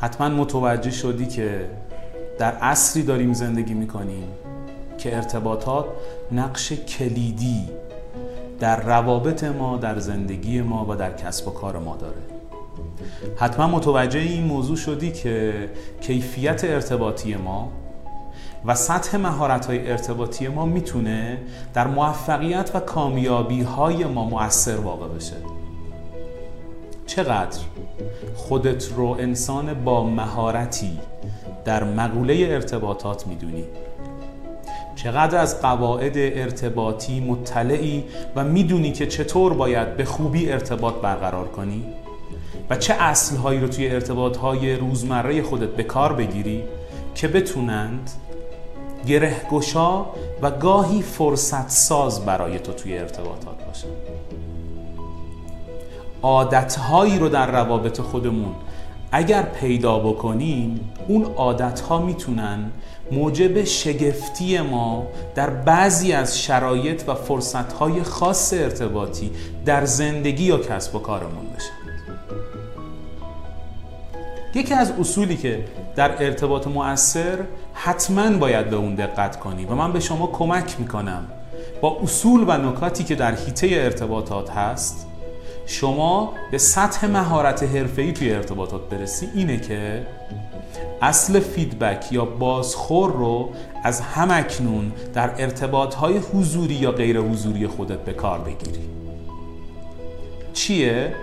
حتما متوجه شدی که در عصری داریم زندگی می‌کنیم که ارتباطات نقش کلیدی در روابط ما در زندگی ما و در کسب و کار ما داره. حتما متوجه این موضوع شدی که کیفیت ارتباطی ما و سطح مهارت های ارتباطی ما می‌تونه در موفقیت و کامیابی های ما مؤثر واقع بشه. چقدر خودت رو انسان با مهارتی در مقوله ارتباطات می‌دونی؟ چقدر از قواعد ارتباطی مطلعی و می‌دونی که چطور باید به خوبی ارتباط برقرار کنی؟ و چه اصلهایی رو توی ارتباطهای روزمره خودت به کار بگیری که بتونند گرهگشا و گاهی فرصت ساز برای تو توی ارتباطات باشن؟ عادتهایی رو در روابط خودمون. اگر پیدا بکنیم اون عادتها می‌تونن موجب شگفتی ما در بعضی از شرایط و فرصتهای خاص ارتباطی در زندگی یا کسب و کارمون بشن یکی از اصولی که در ارتباط مؤثر حتما باید به اون دقت کنی و من به شما کمک می‌کنم با اصول و نکاتی که در حیطه ارتباطات هست شما به سطح مهارت حرفه‌ای توی ارتباطات برسی اینه که اصل feedback یا بازخور رو از هم‌اکنون در ارتباطهای حضوری یا غیر حضوری خودت به کار بگیری چیه؟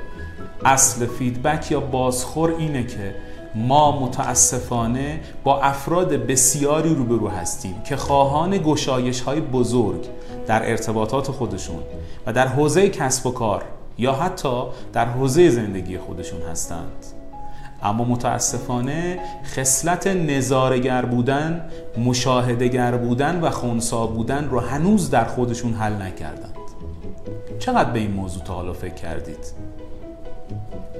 اصل feedback یا بازخور اینه که ما متاسفانه با افراد بسیاری روبرو هستیم که خواهان گشایش های بزرگ در ارتباطات خودشون و در حوزه کسب و کار یا حتی در حوزه زندگی خودشون هستند اما متاسفانه خصلت نظارگر بودن مشاهدگر بودن و خونسا بودن رو هنوز در خودشون حل نکردند چقدر به این موضوع تا حالا فکر کردید؟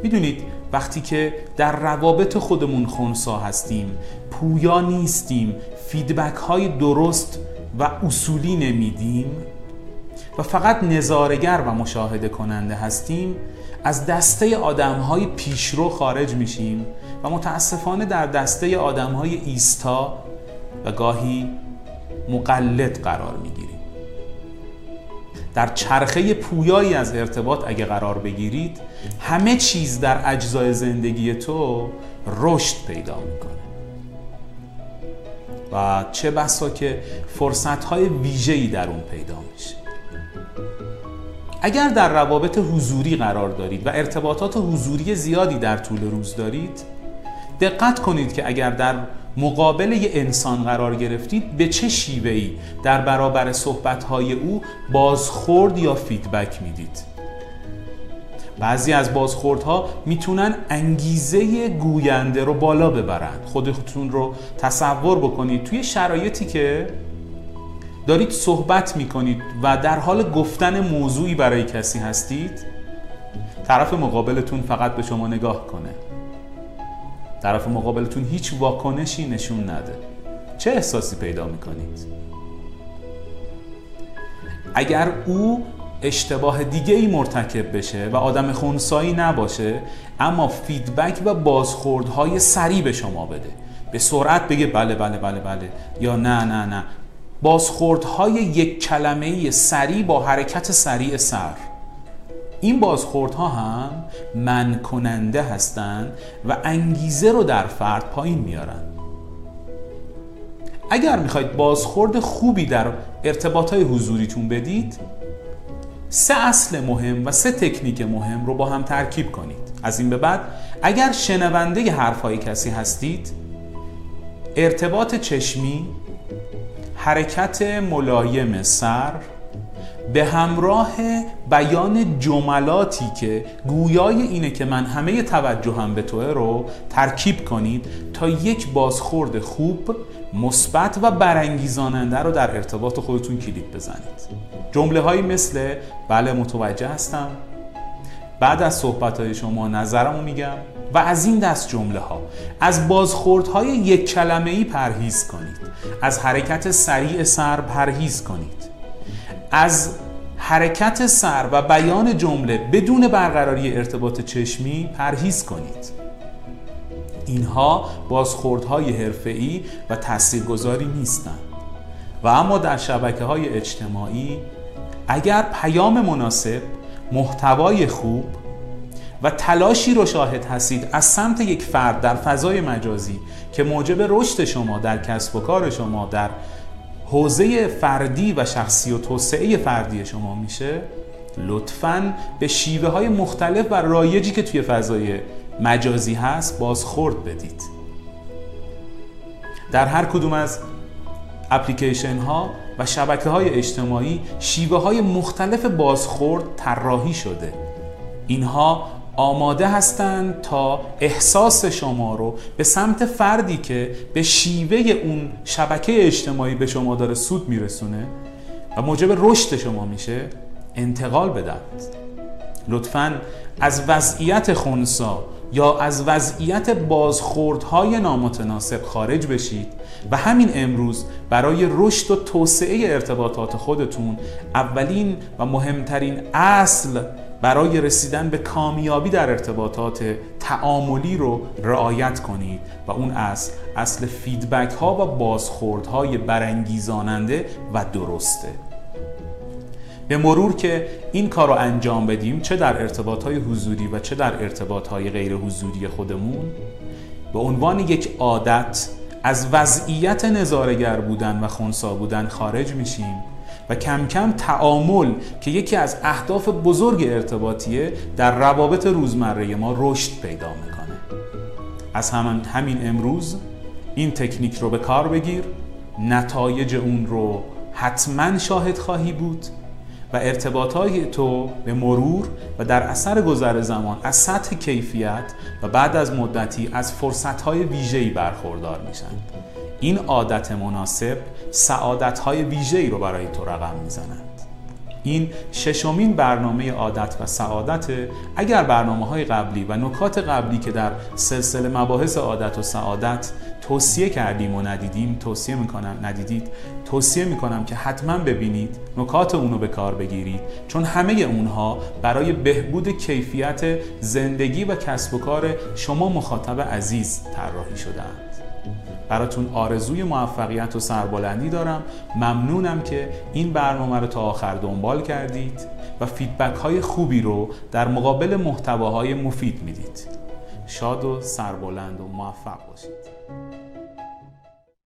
می‌دونید وقتی که در روابط خودمون خونسا هستیم پویا نیستیم فیدبک های درست و اصولی نمیدیم و فقط نظارگر و مشاهده کننده هستیم از دسته آدم های پیشرو خارج میشیم و متاسفانه در دسته آدم های ایستا و گاهی مقلد قرار می‌گیریم. در چرخه پویایی از ارتباط اگه قرار بگیرید همه چیز در اجزای زندگی تو رشد پیدا می‌کنه. و چه بسا که فرصت های ویژه‌ای در اون پیدا میشه. اگر در روابط حضوری قرار دارید و ارتباطات حضوری زیادی در طول روز دارید دقت کنید که اگر در مقابل یه انسان قرار گرفتید به چه شیوهی در برابر صحبتهای او بازخورد یا فیدبک می‌دید؟ بعضی از بازخوردها می‌تونن انگیزه گوینده رو بالا ببرند خودتون رو تصور بکنید. توی شرایطی که دارید صحبت می‌کنید و در حال گفتن موضوعی برای کسی هستید طرف مقابلتون فقط به شما نگاه کنه. طرف مقابلتون هیچ واکنشی نشون نده. چه احساسی پیدا می‌کنید؟ اگر او اشتباه دیگه ای مرتکب بشه و آدم خونسایی نباشه اما فیدبک و بازخوردهای سریع به شما بده. به سرعت بگه بله بله بله بله. یا نه نه نه. بازخوردهای یک کلمه سریع با حرکت سریع سر. این بازخوردها هم من کننده هستند و انگیزه رو در فرد پایین میارن. اگر می‌خواید بازخورد خوبی در ارتباط های حضوریتون بدید سه اصل مهم و سه تکنیک مهم رو با هم ترکیب کنید. از این به بعد اگر شنونده حرفهای کسی هستید ارتباط چشمی حرکت ملایم سر به همراه بیان جملاتی که گویای اینه که من همه توجهم به توه رو ترکیب کنید تا یک بازخورد خوب مثبت و برانگیزاننده رو در ارتباط خودتون کلید بزنید. جمله هایی مثل بله متوجه هستم بعد از صحبت های شما نظرمو میگم و از این دست جمله ها از بازخوردهای یک کلمه ای پرهیز کنید. از حرکت سریع سر پرهیز کنید. از حرکت سر و بیان جمله بدون برقراری ارتباط چشمی پرهیز کنید. اینها بازخوردهای حرفه‌ای و تاثیرگذاری نیستند. و اما در شبکه های اجتماعی اگر پیام مناسب محتوای خوب و تلاشی رو شاهد هستید از سمت یک فرد در فضای مجازی که موجب رشد شما در کسب و کار شما در حوزه فردی و شخصی و توسعه فردی شما میشه لطفا به شیوه های مختلف و رایجی که توی فضای مجازی هست بازخورد بدید. در هر کدوم از اپلیکیشن ها و شبکه های اجتماعی شیوه های مختلف بازخورد طراحی شده. اینها آماده هستند تا احساس شما رو به سمت فردی که به شیوه اون شبکه اجتماعی به شما داره سود میرسونه و موجب رشد شما میشه انتقال بدن لطفا از وضعیت خونسا یا از وضعیت بازخوردهای نامتناسب خارج بشید و همین امروز برای رشد و توسعه ارتباطات خودتون اولین و مهمترین اصل برای رسیدن به کامیابی در ارتباطات تعاملی رو رعایت کنید و اون اصل اصل فیدبک ها و بازخوردهای برانگیزاننده و درسته. به مرور که این کار رو انجام بدیم چه در ارتباط های حضوری و چه در ارتباط های غیر حضوری خودمون به عنوان یک عادت از وضعیت نظارگر بودن و خونسا بودن خارج میشیم و کم کم تعامل که یکی از اهداف بزرگ ارتباطیه در روابط روزمره ما رشد پیدا می‌کنه. از همین, همین امروز این تکنیک رو به کار بگیر. نتایج اون رو حتما شاهد خواهی بود. و ارتباطهای تو به مرور و در اثر گذر زمان از سطح کیفیت و بعد از مدتی از فرصتهای ویژه‌ای برخوردار میشن. این عادت مناسب سعادتهای ویژه‌ای رو برای تو رقم می‌زنند. این ششمین برنامه عادت و سعادت اگر برنامه های قبلی و نکات قبلی که در سلسله مباحث عادت و سعادت توصیه کردیم و ندیدیم توصیه می‌کنم ندیدید توصیه می‌کنم که حتما ببینید نکات اونو به کار بگیرید. چون همه اونها برای بهبود کیفیت زندگی و کسب و کار شما مخاطب عزیز طراحی شدهاند. براتون آرزوی موفقیت و سربلندی دارم. ممنونم که این برنامه رو تا آخر دنبال کردید و فیدبک های خوبی رو در مقابل محتواهای مفید می‌دید. شاد و سربلند و موفق باشید. Bye.